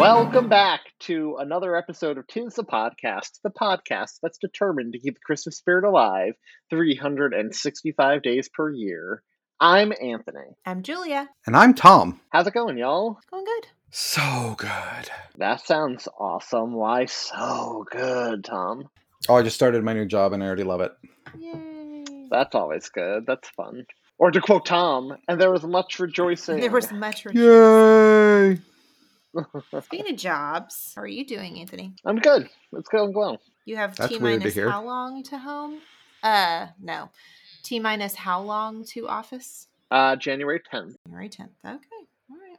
Welcome back to another episode of Tis the Podcast, the podcast that's determined to keep the Christmas spirit alive 365 days per year. I'm Anthony. I'm Julia. And I'm Thom. How's it going, y'all? Going good. So good. That sounds awesome. Why so good, Thom? Oh, I just started my new job and I already love it. Yay. That's always good. That's fun. Or to quote Thom, and there was much rejoicing. There was much rejoicing. Yay! Speaking of jobs, how are you doing, Anthony? I'm good. It's going well. You have That's T minus how long to home? Uh, no. T minus how long to office? Uh, January 10th. January 10th. Okay. All right.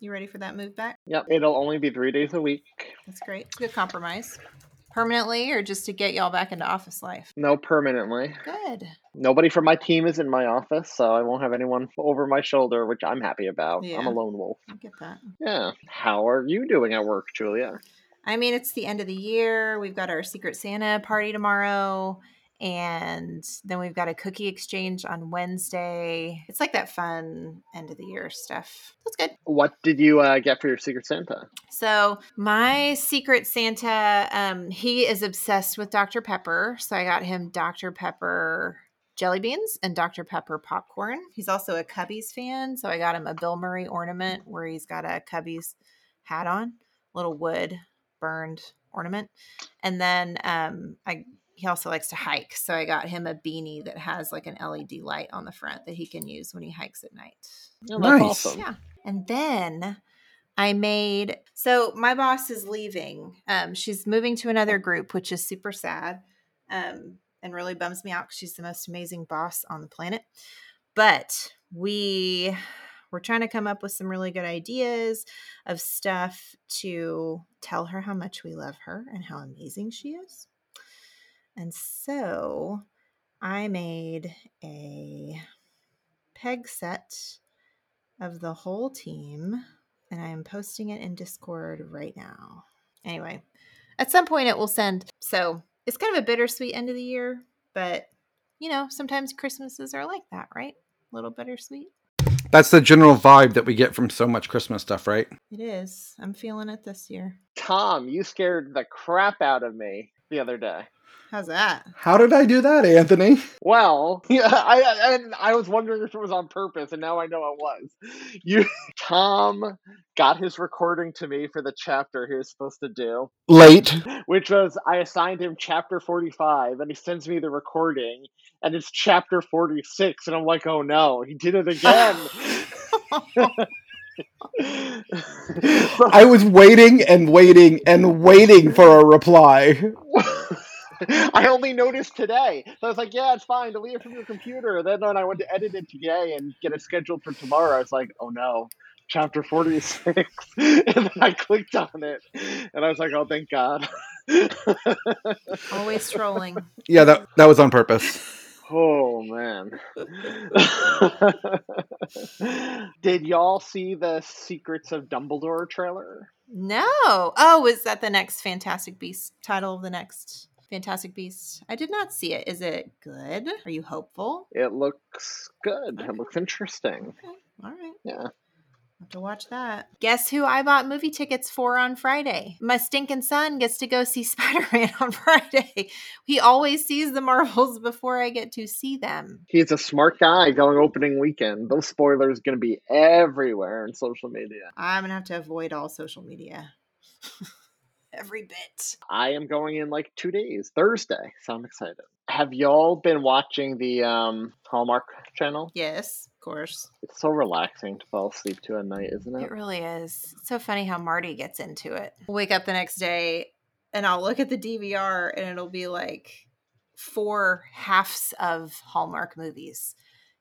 You ready for that move back? Yep, it'll only be three days a week. That's great. It's a good compromise. Permanently or just to get y'all back into office life? No permanently. Good. Nobody from my team is in my office, so I won't have anyone over my shoulder, which I'm happy about. I'm a lone wolf. I get that. Yeah. How are you doing at work, Julia? I mean, it's the end of the year. We've got our Secret Santa party tomorrow. And then we've got a cookie exchange on Wednesday. It's like that fun end of the year stuff. That's good. What did you uh, get for your Secret Santa? So my Secret Santa, um, he is obsessed with Dr. Pepper. So I got him Dr. Pepper jelly beans and Dr. Pepper popcorn. He's also a Cubbies fan. So I got him a Bill Murray ornament where he's got a Cubbies hat on, little wood burned ornament. And then um, I he also likes to hike. So I got him a beanie that has like an LED light on the front that he can use when he hikes at night. Oh, that's Nice. awesome. Yeah. And then I made so my boss is leaving. Um, she's moving to another group, which is super sad. Um, and really bums me out because she's the most amazing boss on the planet. But we we're trying to come up with some really good ideas of stuff to tell her how much we love her and how amazing she is. And so I made a peg set of the whole team and I am posting it in Discord right now. Anyway, at some point it will send. So it's kind of a bittersweet end of the year, but you know, sometimes Christmases are like that, right? A little bittersweet. That's the general vibe that we get from so much Christmas stuff, right? It is. I'm feeling it this year. Thom, you scared the crap out of me the other day. How's that? How did I do that, Anthony? Well, yeah, I, I and I was wondering if it was on purpose, and now I know it was. You, Thom, got his recording to me for the chapter he was supposed to do, Late. which was I assigned him chapter forty-five, and he sends me the recording, and it's chapter forty-six, and I'm like, oh no, he did it again. I was waiting and waiting and waiting for a reply. I only noticed today. So I was like, yeah, it's fine. Delete it from your computer. Then when I went to edit it today and get it scheduled for tomorrow, I was like, oh no, chapter 46. and then I clicked on it and I was like, oh, thank God. Always trolling. Yeah, that that was on purpose. oh, man. Did y'all see the Secrets of Dumbledore trailer? No. Oh, is that the next Fantastic Beast title of the next Fantastic Beast? I did not see it. Is it good? Are you hopeful? It looks good. It looks interesting. Okay. All right. Yeah. Have to watch that. Guess who I bought movie tickets for on Friday? My stinking son gets to go see Spider Man on Friday. He always sees the Marvels before I get to see them. He's a smart guy going opening weekend. Those spoilers are going to be everywhere in social media. I'm going to have to avoid all social media. every bit. I am going in like two days, Thursday. So I'm excited. Have y'all been watching the um, Hallmark channel? Yes, of course. It's so relaxing to fall asleep to at night, isn't it? It really is. It's so funny how Marty gets into it. Wake up the next day and I'll look at the DVR and it'll be like four halves of Hallmark movies.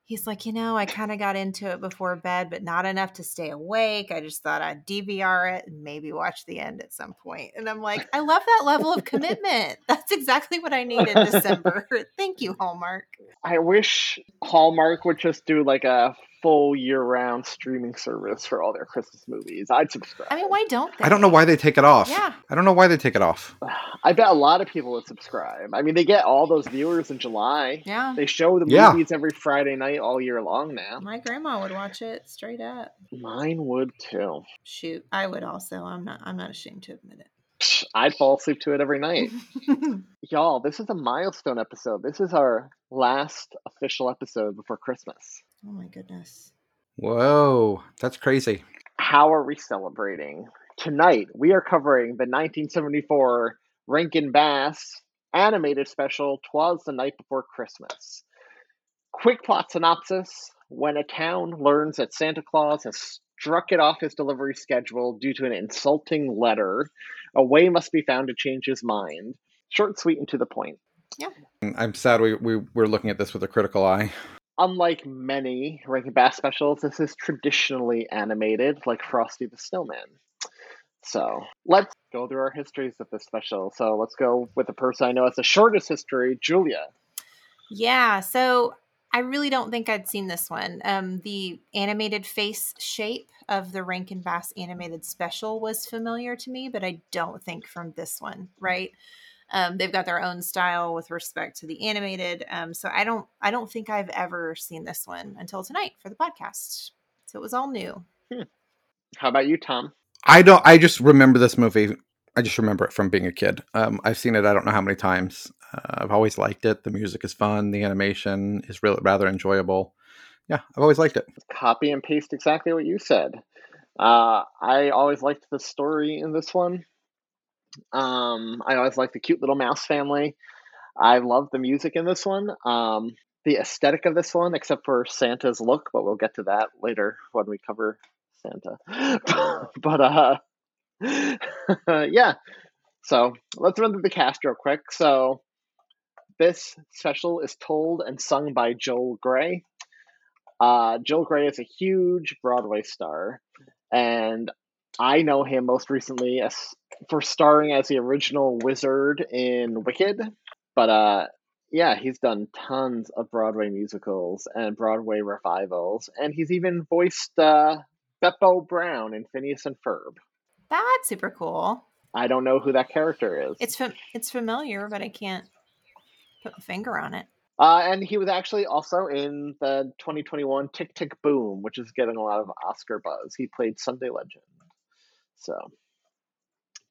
He's like, you know, I kind of got into it before bed, but not enough to stay awake. I just thought I'd DVR it and maybe watch the end at some point. And I'm like, I love that level of commitment. That's exactly what I need in December. Thank you, Hallmark. I wish Hallmark would just do like a full year-round streaming service for all their Christmas movies. I'd subscribe. I mean, why don't they? I don't know why they take it off. Yeah. I don't know why they take it off. I bet a lot of people would subscribe. I mean, they get all those viewers in July. Yeah. They show the Yeah. movies every Friday night all year long now. My grandma would watch it straight up. Mine would too. Shoot, I would also. I'm not. I'm not ashamed to admit it. I'd fall asleep to it every night. Y'all, this is a milestone episode. This is our last official episode before Christmas. Oh my goodness. Whoa, that's crazy. How are we celebrating? Tonight, we are covering the 1974 Rankin Bass animated special, Twas the Night Before Christmas. Quick plot synopsis When a town learns that Santa Claus has struck it off his delivery schedule due to an insulting letter, a way must be found to change his mind. Short, sweet, and to the point. Yeah. I'm sad we, we we're looking at this with a critical eye. Unlike many Rankin Bass specials, this is traditionally animated, like Frosty the Snowman. So let's go through our histories of this special. So let's go with the person I know has the shortest history, Julia. Yeah. So I really don't think I'd seen this one. Um, the animated face shape of the Rankin Bass animated special was familiar to me, but I don't think from this one. Right. Um, they've got their own style with respect to the animated. Um, so I don't. I don't think I've ever seen this one until tonight for the podcast. So it was all new. How about you, Thom? I don't. I just remember this movie. I just remember it from being a kid. Um, I've seen it. I don't know how many times. Uh, I've always liked it. The music is fun. The animation is really rather enjoyable. Yeah, I've always liked it. Copy and paste exactly what you said. Uh, I always liked the story in this one. Um, I always like the cute little mouse family. I love the music in this one. Um, the aesthetic of this one, except for Santa's look, but we'll get to that later when we cover Santa. but uh, yeah. So let's run through the cast real quick. So this special is told and sung by Joel Grey. Uh, Joel Grey is a huge Broadway star, and I know him most recently as for starring as the original wizard in Wicked. But uh, yeah, he's done tons of Broadway musicals and Broadway revivals, and he's even voiced uh, Beppo Brown in Phineas and Ferb. That's super cool. I don't know who that character is. It's fam- it's familiar, but I can't put my finger on it. Uh, and he was actually also in the 2021 Tick Tick Boom, which is getting a lot of Oscar buzz. He played Sunday Legend. So,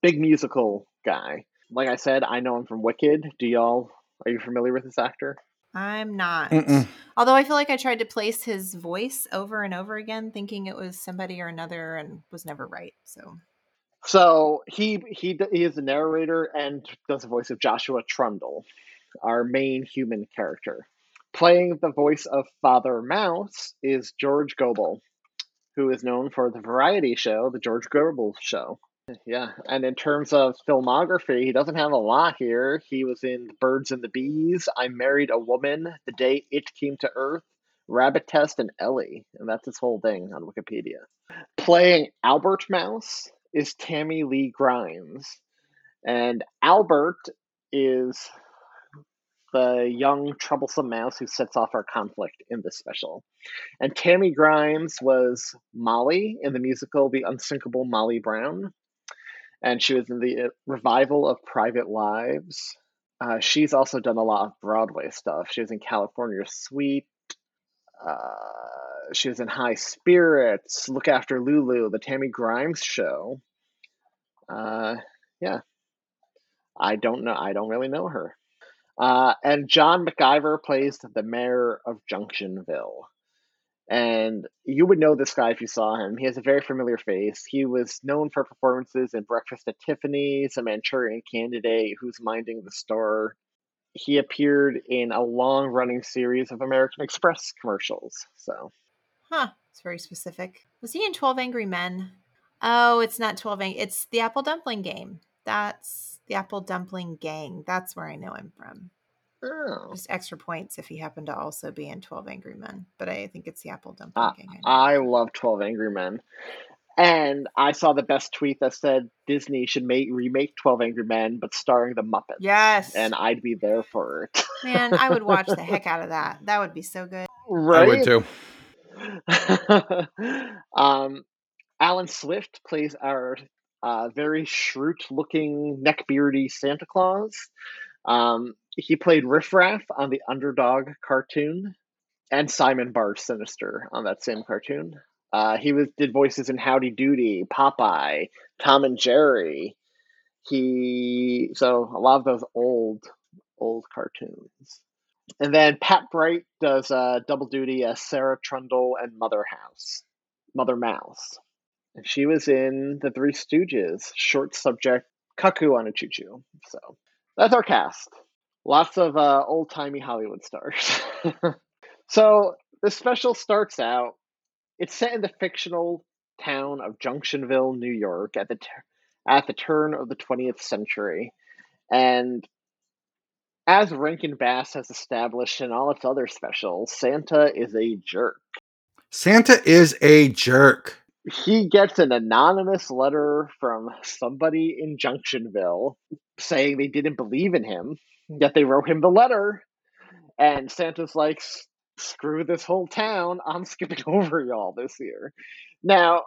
big musical guy. Like I said, I know him from Wicked. Do y'all, are you familiar with this actor? I'm not. Mm-mm. Although I feel like I tried to place his voice over and over again, thinking it was somebody or another, and was never right. So So he he he is the narrator and does the voice of Joshua Trundle, our main human character. Playing the voice of Father Mouse is George Gobel, who is known for the variety show, The George Gobel Show. Yeah, and in terms of filmography, he doesn't have a lot here. He was in The Birds and the Bees, I Married a Woman, The Day It Came to Earth, Rabbit Test, and Ellie, and that's his whole thing on Wikipedia. Playing Albert Mouse is Tammy Lee Grimes, and Albert is the young troublesome mouse who sets off our conflict in this special. And Tammy Grimes was Molly in the musical The Unsinkable Molly Brown, and she was in the uh, revival of Private Lives. Uh, she's also done a lot of Broadway stuff. She was in California Suite. Uh, she was in High Spirits, Look After Lulu, The Tammy Grimes Show. Uh, yeah. I don't know. I don't really know her. Uh, and John McGiver plays the mayor of Junctionville. And you would know this guy if you saw him. He has a very familiar face. He was known for performances in Breakfast at Tiffany's, A Manchurian Candidate, Who's Minding the Store. He appeared in a long running series of American Express commercials. So, Huh. It's very specific. Was he in 12 Angry Men? Oh, it's not 12 Angry. It's the Apple Dumpling Game. That's the Apple Dumpling Gang. That's where I know him from. oh. Just extra points if he happened to also be in 12 Angry Men. But I think it's the Apple Dumpling I, Gang. I. I love 12 Angry Men. And I saw the best tweet that said Disney should make remake 12 Angry Men, but starring the Muppets. Yes. And I'd be there for it. Man, I would watch the heck out of that. That would be so good. right? I would too. um, Alan Swift plays our uh, very shrewd-looking, neckbeardy Santa Claus. Um, he played Riff Raff on the Underdog cartoon, and Simon Bar Sinister on that same cartoon. Uh, he was did voices in Howdy Doody, Popeye, Tom and Jerry. He so a lot of those old old cartoons. And then Pat Bright does uh, double duty as Sarah Trundle and Mother House, Mother Mouse. She was in The Three Stooges, short subject Cuckoo on a Choo Choo. So that's our cast. Lots of uh, old timey Hollywood stars. so the special starts out. It's set in the fictional town of Junctionville, New York, at the t- at the turn of the 20th century, and as Rankin Bass has established in all its other specials, Santa is a jerk. Santa is a jerk. He gets an anonymous letter from somebody in Junctionville saying they didn't believe in him, yet they wrote him the letter. And Santa's like, screw this whole town. I'm skipping over y'all this year. Now,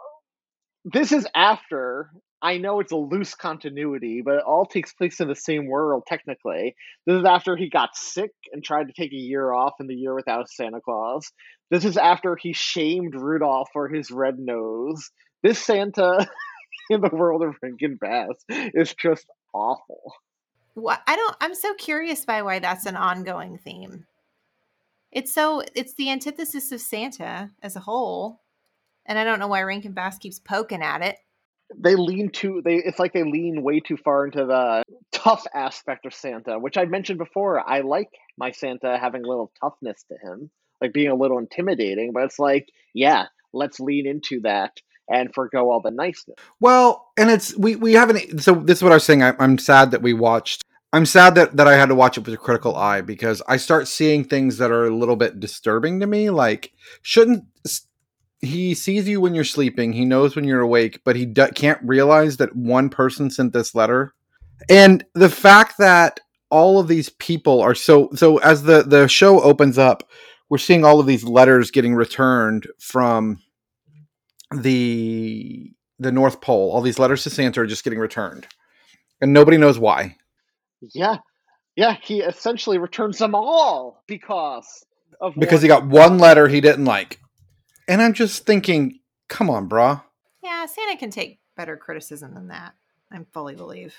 this is after I know it's a loose continuity, but it all takes place in the same world technically. This is after he got sick and tried to take a year off in the year without Santa Claus. This is after he shamed Rudolph for his red nose. This Santa in the world of Rankin Bass is just awful. What I don't I'm so curious by why that's an ongoing theme. It's so it's the antithesis of Santa as a whole. And I don't know why Rankin Bass keeps poking at it. They lean too they it's like they lean way too far into the tough aspect of Santa, which I mentioned before. I like my Santa having a little toughness to him, like being a little intimidating, but it's like, yeah, let's lean into that and forego all the niceness. Well, and it's we we haven't. So this is what I was saying. I, I'm sad that we watched. I'm sad that that I had to watch it with a critical eye because I start seeing things that are a little bit disturbing to me. Like, shouldn't he sees you when you're sleeping? He knows when you're awake, but he d- can't realize that one person sent this letter. And the fact that all of these people are so so as the the show opens up, we're seeing all of these letters getting returned from the the North Pole. All these letters to Santa are just getting returned, and nobody knows why. Yeah. Yeah, he essentially returns them all because of Because one- he got one letter he didn't like, and I'm just thinking, come on, brah. Yeah, Santa can take better criticism than that. I fully believe.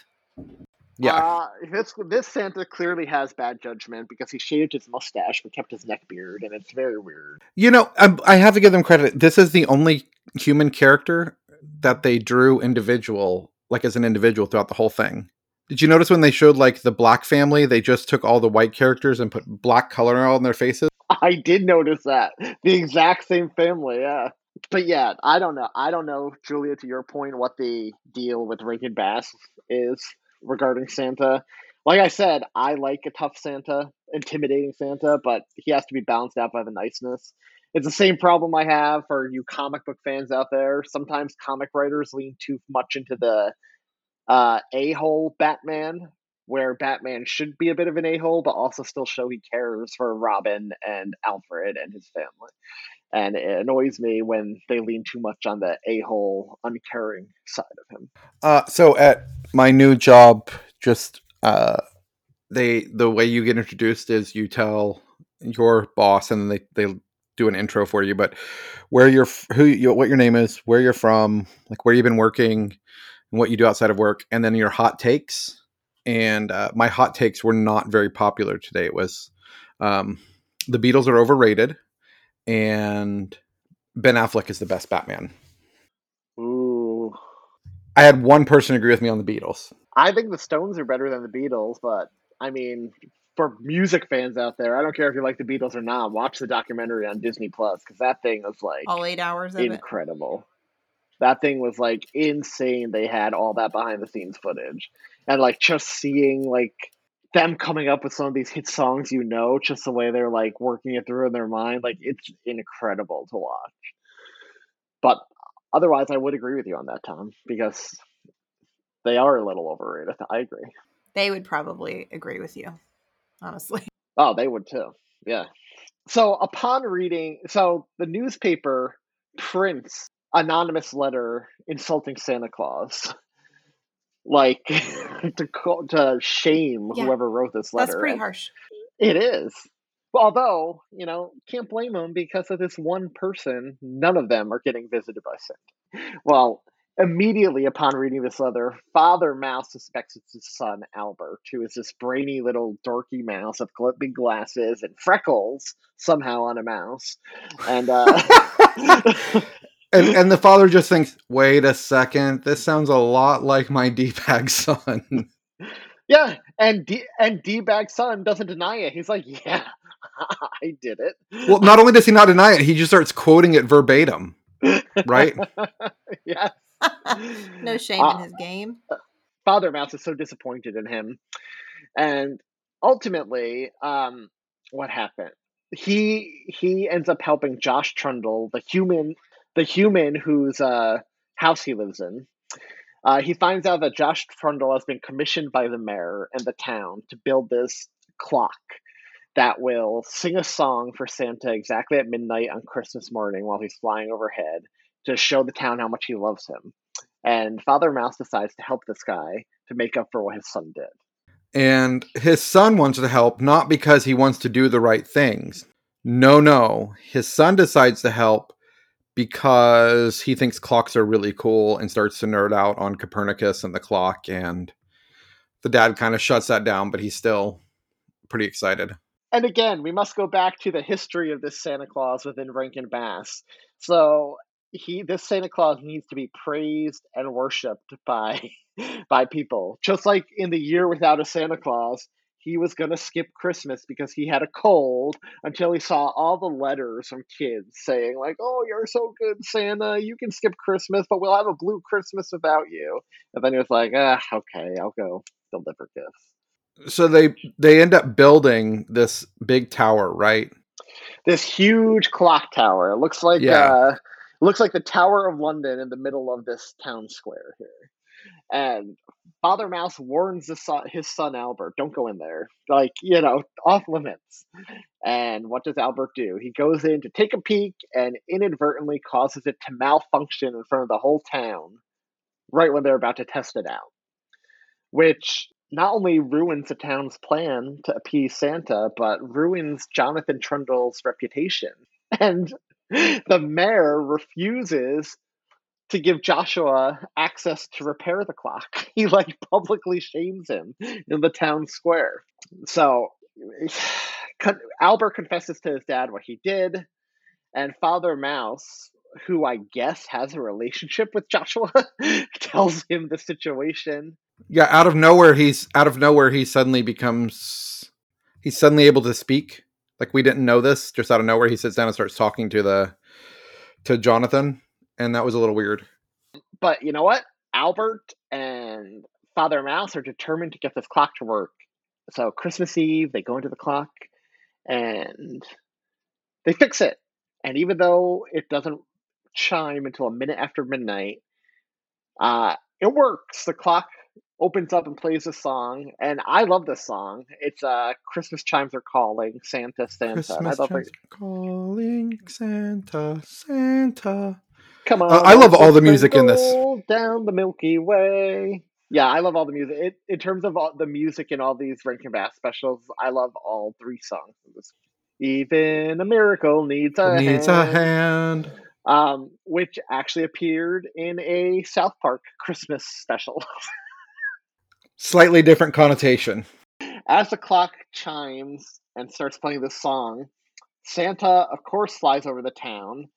Yeah, Uh, this this Santa clearly has bad judgment because he shaved his mustache but kept his neck beard, and it's very weird. you know, I, I have to give them credit. This is the only human character that they drew individual, like as an individual throughout the whole thing. Did you notice when they showed like the black family, they just took all the white characters and put black color on their faces? I did notice that the exact same family, yeah. But yeah, I don't know. I don't know, Julia. To your point, what the deal with Rankin Bass is regarding Santa. Like I said, I like a tough Santa, intimidating Santa, but he has to be balanced out by the niceness. It's the same problem I have for you comic book fans out there. Sometimes comic writers lean too much into the uh, a hole Batman, where Batman should be a bit of an a hole, but also still show he cares for Robin and Alfred and his family. And it annoys me when they lean too much on the a hole, uncaring side of him. Uh, so at my new job, just uh, they the way you get introduced is you tell your boss, and they they do an intro for you. But where you're, who, you, what your name is, where you're from, like where you've been working, and what you do outside of work, and then your hot takes. And uh, my hot takes were not very popular today. It was um, the Beatles are overrated, and Ben Affleck is the best Batman. Ooh. I had one person agree with me on the Beatles. I think the Stones are better than the Beatles, but I mean, for music fans out there, I don't care if you like the Beatles or not. Watch the documentary on Disney Plus because that thing was like all eight hours of it. incredible. That thing was like insane. They had all that behind the scenes footage, and like just seeing like them coming up with some of these hit songs, you know, just the way they're like working it through in their mind, like it's incredible to watch. But otherwise, I would agree with you on that, Thom, because they are a little overrated. I agree. They would probably agree with you, honestly. Oh, they would too. Yeah. So upon reading, so the newspaper prints anonymous letter insulting Santa Claus, like to call, to shame Yeah. whoever wrote this letter. That's pretty And harsh. It is. Although, you know, can't blame them because of this one person, none of them are getting visited by Santa. Well, immediately upon reading this letter, Father Mouse suspects it's his son, Albert, who is this brainy little dorky mouse with big glasses and freckles somehow on a mouse. And, uh, And, and the father just thinks, wait a second, this sounds a lot like my D-Bag son. yeah, and D- and D-Bag son doesn't deny it. He's like, yeah, I did it. well, not only does he not deny it, he just starts quoting it verbatim, right? yes. no shame Uh, in his game. Father Mouse is so disappointed in him. And ultimately, um, what happened? He he ends up helping Josh Trundle, the human the human whose uh, house he lives in. Uh, he finds out that Josh Trundle has been commissioned by the mayor and the town to build this clock that will sing a song for Santa exactly at midnight on Christmas morning while he's flying overhead to show the town how much he loves him. And Father Mouse decides to help this guy to make up for what his son did. And his son wants to help not because he wants to do the right things. No, no. His son decides to help because he thinks clocks are really cool and starts to nerd out on Copernicus and the clock. And the dad kind of shuts that down, but he's still pretty excited. And again, we must go back to the history of this Santa Claus within Rankin Bass. So he this Santa Claus needs to be praised and worshipped by by people. Just like in the year without a Santa Claus, he was going to skip Christmas because he had a cold until he saw all the letters from kids saying like, "Oh, you're so good, Santa. You can skip Christmas, but we'll have a blue Christmas without you." And then he was like, "Ah, okay, I'll go deliver gifts." So they they end up building this big tower, right? this huge clock tower. It looks like Yeah. uh, looks like the Tower of London in the middle of this town square here. And Father Mouse warns his son Albert, "Don't go in there. Like you know, off limits." And what does Albert do? He goes in to take a peek and inadvertently causes it to malfunction in front of the whole town, right when they're about to test it out. Which not only ruins the town's plan to appease Santa, but ruins Jonathan Trundle's reputation. And the mayor refuses to give Joshua access to repair the clock. He like publicly shames him in the town square. So Albert confesses to his dad what he did, and Father Mouse, who I guess has a relationship with Joshua, tells him the situation. Yeah, out of nowhere he's out of nowhere he suddenly becomes he's suddenly able to speak. Like we didn't know this. Just out of nowhere he sits down and starts talking to the to Jonathan, and that was a little weird. But you know what? Albert and Father Mouse are determined to get this clock to work. So Christmas Eve, they go into the clock and they fix it. And even though it doesn't chime until a minute after midnight, uh, it works. The clock opens up and plays a song, and I love this song. It's uh, "Christmas Chimes Are Calling," Santa, Santa. and I Christmas love chimes it. are calling Santa, Santa. Come on, Uh, I love all the music in this. Down the Milky Way. Yeah, I love all the music. It, in terms of all the music in all these Rankin Bass specials, I love all three songs. Even a miracle needs a Needs hand. a hand. Um, which actually appeared in a South Park Christmas special. Slightly different connotation. As the clock chimes and starts playing this song, Santa, of course, flies over the town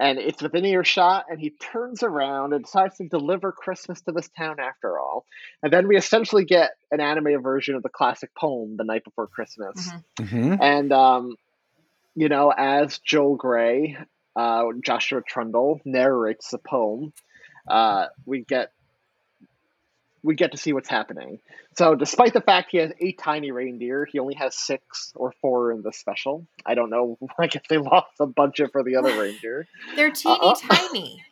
and it's within earshot, and he turns around and decides to deliver Christmas to this town after all. And then we essentially get an animated version of the classic poem, The Night Before Christmas. Mhm. And, um, you know, as Joel Grey, uh, Joshua Trundle narrates the poem, uh, we get we get to see what's happening. So, despite the fact he has eight tiny reindeer, he only has six or four in the special. I don't know. I guess they lost a budget for the other reindeer. They're teeny Uh-uh. tiny.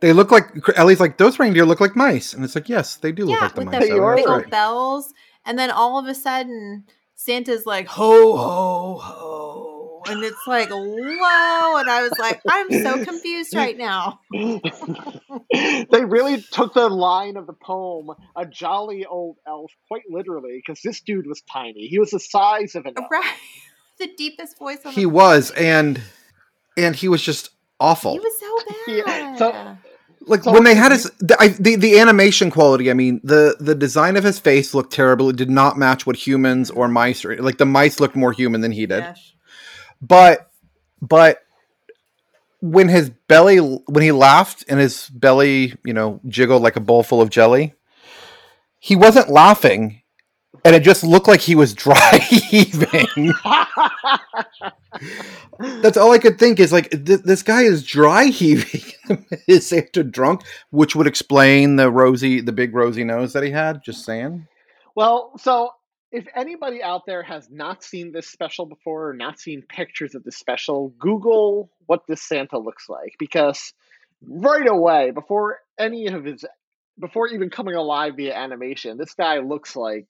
They look like Ellie's like those reindeer look like mice, and it's like yes, they do look like the with mice. the Ellie, big that's old bells. And then all of a sudden, Santa's like, ho, ho, ho. And it's like, whoa. And I was like, I'm so confused right now. they really took the line of the poem, a jolly old elf, quite literally, because this dude was tiny. He was the size of an elf. Right. The deepest voice on He the was, and and he was just awful. He was so bad. Yeah, so like So- when they had his the, I, the the animation quality i mean the the design of his face looked terrible it did not match what humans or mice or like the mice looked more human than he did Gosh. But but when his belly when he laughed and his belly you know jiggled like a bowl full of jelly he wasn't laughing and it just looked like he was dry heaving that's all i could think is like th- this guy is dry heaving is santa drunk which would explain the rosy the big rosy nose that he had just saying. Well, so if anybody out there has not seen this special before or not seen pictures of this special, Google what this Santa looks like because right away, before any of his, before even coming alive via animation, this guy looks like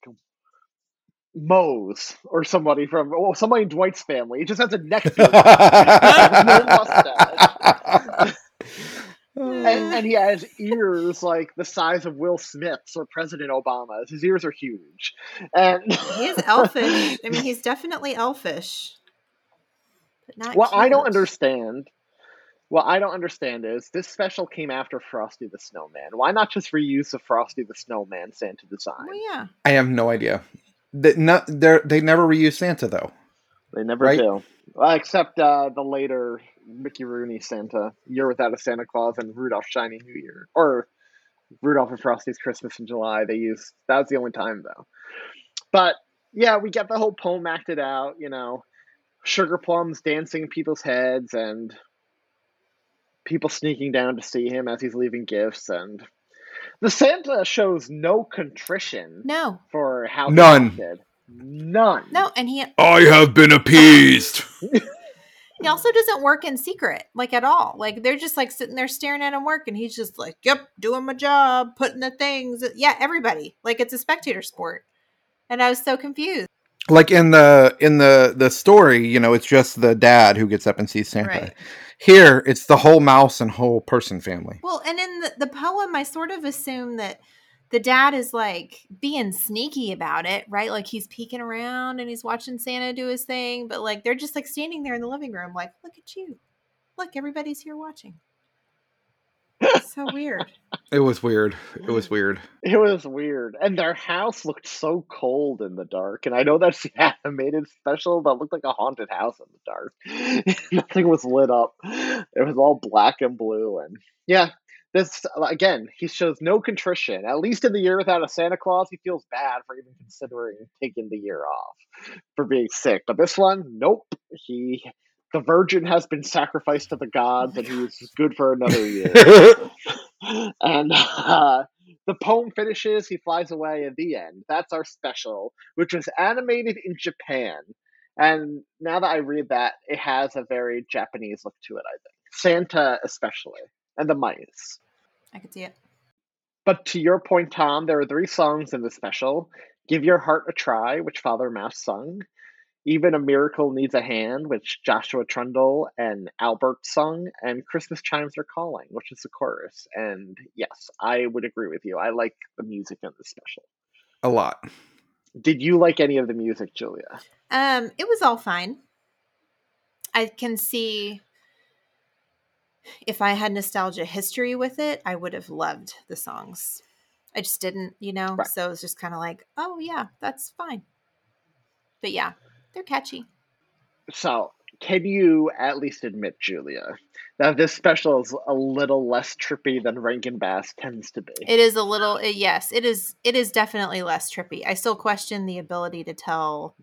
Mose or somebody from, oh, somebody in Dwight's family. He just has a neck beard. no mustache. And, hmm. and he has ears like the size of Will Smith's or President Obama's. His ears are huge. And He is elfish. I mean, he's definitely elfish. But not what I don't understand, what I don't understand is this special came after Frosty the Snowman. Why not just reuse the Frosty the Snowman Santa design? Well, yeah. i have no idea they, not, they never reuse santa though They never Right. do. Well, except uh, the later Mickey Rooney Santa, Year Without a Santa Claus, and Rudolph Shiny New Year. Or Rudolph and Frosty's Christmas in July. They used that was the only time though. But yeah, we get the whole poem acted out, you know, sugar plums dancing in people's heads and people sneaking down to see him as he's leaving gifts and the Santa shows no contrition No. for how he None. acted. None. No, and he i have been appeased he also doesn't work in secret, like at all. Like they're just like sitting there staring at him work, and he's just like, "Yep, doing my job, putting the things." Yeah, everybody. Like it's a spectator sport, and I was so confused. like in the in the the story you know it's just the dad who gets up and sees santa Right. here it's the whole mouse and whole person family Well, and in the, the poem, I sort of assume that the dad is like being sneaky about it, right? Like he's peeking around and he's watching Santa do his thing, but like they're just like standing there in the living room, like, look at you. Look, everybody's here watching. It's so weird. it was weird it was weird It was weird. And their house looked so cold in the dark. And I know that's the animated special, but it looked like a haunted house in the dark. Nothing was lit up. It was all black and blue. And yeah, this again, he shows no contrition. At least in the year without a Santa Claus, he feels bad for even considering taking the year off for being sick. But this one, nope. He the virgin has been sacrificed to the gods and he's good for another year. and uh, the poem finishes, he flies away at the end. That's our special, which was animated in Japan. And now that I read that, it has a very Japanese look to it, I think. Santa, especially, and the mice. I could see it. But to your point, Thom, there are three songs in the special Give Your Heart a Try, which Father Mouse sung. Even a Miracle Needs a Hand, which Joshua Trundle and Albert sung, and Christmas Chimes Are Calling, which is the chorus. And yes, I would agree with you. I like the music in the special. a lot Did you like any of the music, Julia? Um, it was all fine. I can see if I had nostalgia history with it, I would have loved the songs. I just didn't, you know. Right. So it was just kind of like, oh yeah, that's fine. But yeah, they're catchy. So, can you at least admit, Julia, that this special is a little less trippy than Rankin Bass tends to be? It is a little uh, yes, it is it is definitely less trippy. I still question the ability to tell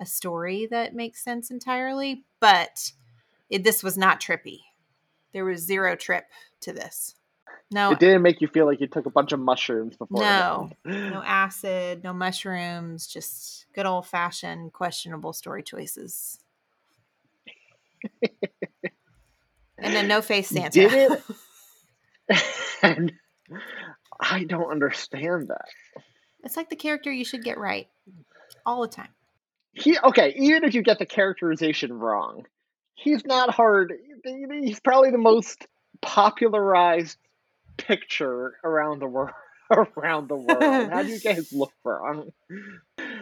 a story that makes sense entirely, but it, this was not trippy. There was zero trip to this. No, It didn't make you feel like you took a bunch of mushrooms before. no, no acid, no mushrooms, just good old fashioned questionable story choices. and then no face Santa. Did it? and I don't understand that. It's like the character you should get right all the time. He okay, even if you get the characterization wrong, he's not hard. He's probably the most popularized picture around the world. Around the world. How do you guys his look wrong?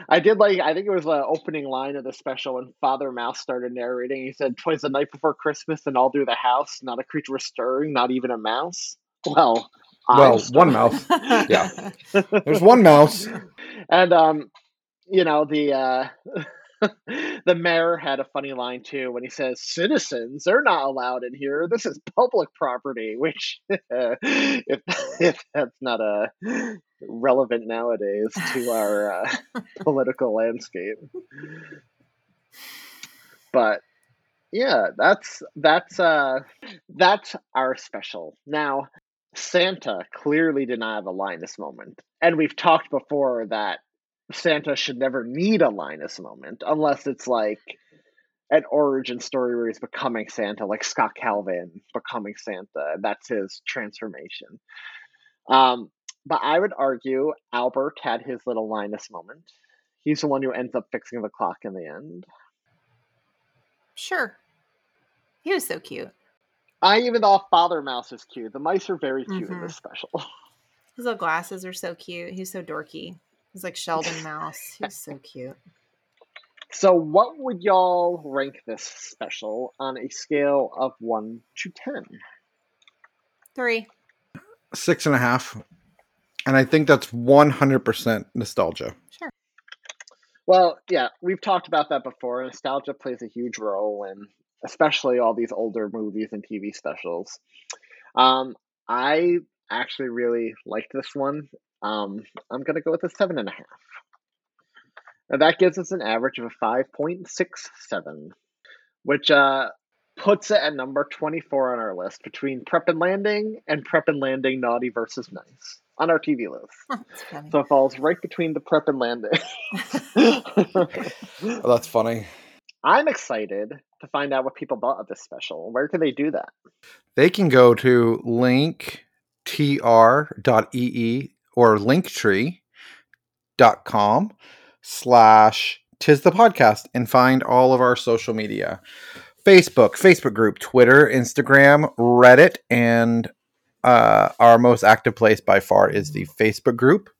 I did like. I think it was the opening line of the special when Father Mouse started narrating. He said, "Twas the night before Christmas, and all through the house, not a creature was stirring, not even a mouse." Well, I Well, one mouse. Yeah. There's one mouse. and um you know the uh the mayor had a funny line too when he says citizens they're not allowed in here. This is public property which if if that's not uh relevant nowadays to our uh, political landscape. But yeah that's that's uh that's our special. Now santa clearly did not have a linus moment. And we've talked before that Santa should never need a Linus moment unless it's like an origin story where he's becoming Santa, like Scott Calvin becoming Santa. That's his transformation. Um, but I would argue Albert had his little Linus moment. He's the one who ends up fixing the clock in the end. Sure. He was so cute. I even thought Father Mouse is cute. The mice are very cute in Mhm. this special. His little glasses are so cute. He's so dorky. He's like Sheldon Mouse. He's so cute. So, what would y'all rank this special on a scale of 1 to 10? Three. Six and a half. And I think that's 100% nostalgia. Sure. Well, yeah, we've talked about that before. Nostalgia plays a huge role in especially all these older movies and TV specials. Um, I actually really liked this one. Um, I'm gonna go with a seven and a half. Now that gives us an average of a five point six seven, which uh puts it at number twenty four on our list between Prep and Landing and Prep and Landing Naughty versus Nice on our TV list. That's funny. So it falls right between the Prep and Landing. Oh, that's funny. I'm excited to find out what people thought of this special. Where can they do that? They can go to linktr.ee or linktree.com slash tis the podcast and find all of our social media. Facebook facebook group twitter instagram reddit and uh, our most active place by far is the facebook group.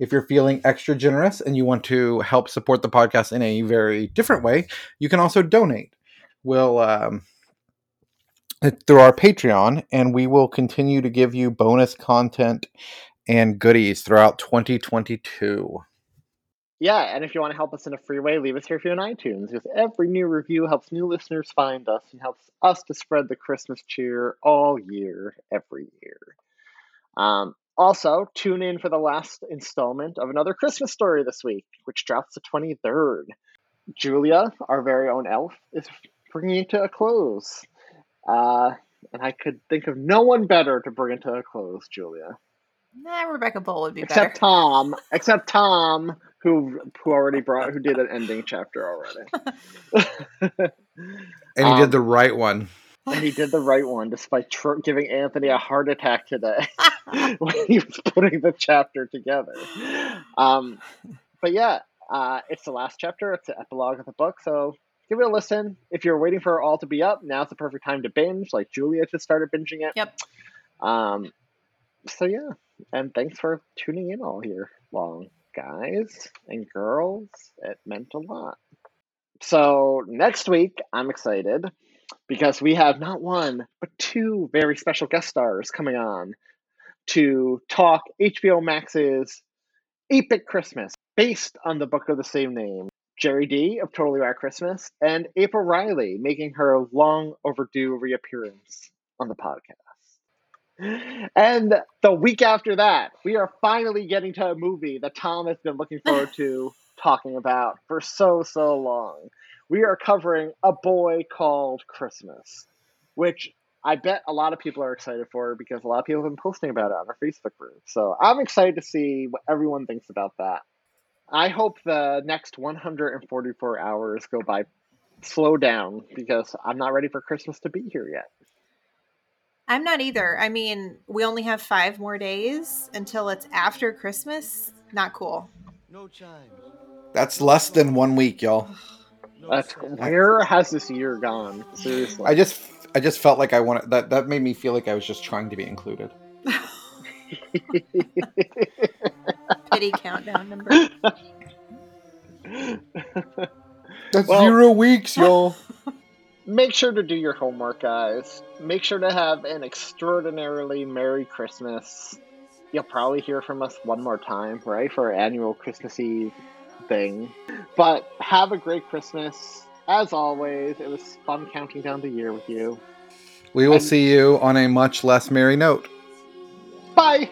If you're feeling extra generous and you want to help support the podcast in a very different way you can also donate. We'll um, through our Patreon, and we will continue to give you bonus content and goodies throughout 2022. Yeah, and if you want to help us in a free way, leave us a review on iTunes because every new review helps new listeners find us and helps us to spread the Christmas cheer all year, every year. Um, also, tune in for the last installment of another Christmas story this week, which drops the 23rd. Julia, our very own elf, is bringing it to a close. Uh, and I could think of no one better to bring it to a close, Julia. Nah, Rebecca Bowl would be Except better. Thom, except Thom, who who already brought, who did an ending chapter already. And he Um, did the right one. and he did the right one, despite tr- giving Anthony a heart attack today when he was putting the chapter together. Um, but yeah, uh, it's the last chapter. It's the epilogue of the book. So give it a listen. If you're waiting for it all to be up, now's the perfect time to binge. Like Julia just started binging it. Yep. Um, so yeah, and thanks for tuning in all year long, guys and girls. It meant a lot. So next week, I'm excited because we have not one but two very special guest stars coming on to talk HBO Max's Epic Christmas, based on the book of the same name. Jerry D of Totally Whack Christmas, and April Riley making her long overdue reappearance on the podcast. And the week after that, we are finally getting to a movie that Thom has been looking forward to talking about for so, so long. We are covering A Boy Called Christmas, which I bet a lot of people are excited for because a lot of people have been posting about it on our Facebook group. So I'm excited to see what everyone thinks about that. I hope the next 144 hours go by slow down because I'm not ready for Christmas to be here yet. I'm not either. I mean, we only have five more days until it's after Christmas. Not cool. No chimes. That's less than one week, y'all. That's, where has this year gone? Seriously. I just I just felt like I wanted that that made me feel like I was just trying to be included. Pity countdown number. That's Well- zero weeks, y'all. Make sure to do your homework, guys. Make sure to have an extraordinarily Merry Christmas. You'll probably hear from us one more time, right? For our annual Christmas Eve thing. But have a great Christmas. As always, it was fun counting down the year with you. We will And- see you on a much less merry note. Bye!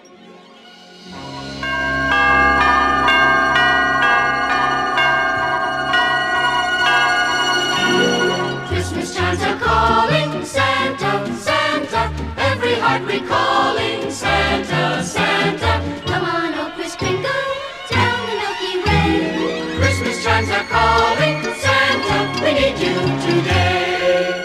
Heart recalling Santa, Santa. Come on, oh Kris Kringle, down the Milky Way. Christmas chimes are calling Santa. We need you today.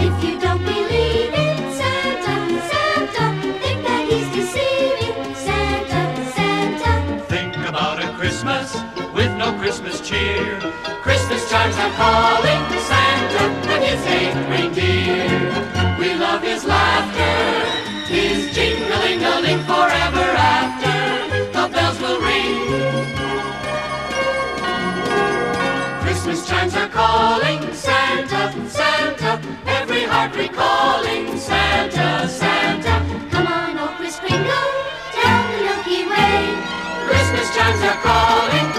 If you don't believe in Santa, Santa, think that he's deceiving. Santa, Santa. Think about a Christmas with no Christmas cheer. Christmas chimes are calling calling Santa, Santa. Every heart recalling Santa, Santa. Come on, oh, old Kris Kringle, down the Milky Way. Christmas chimes are calling.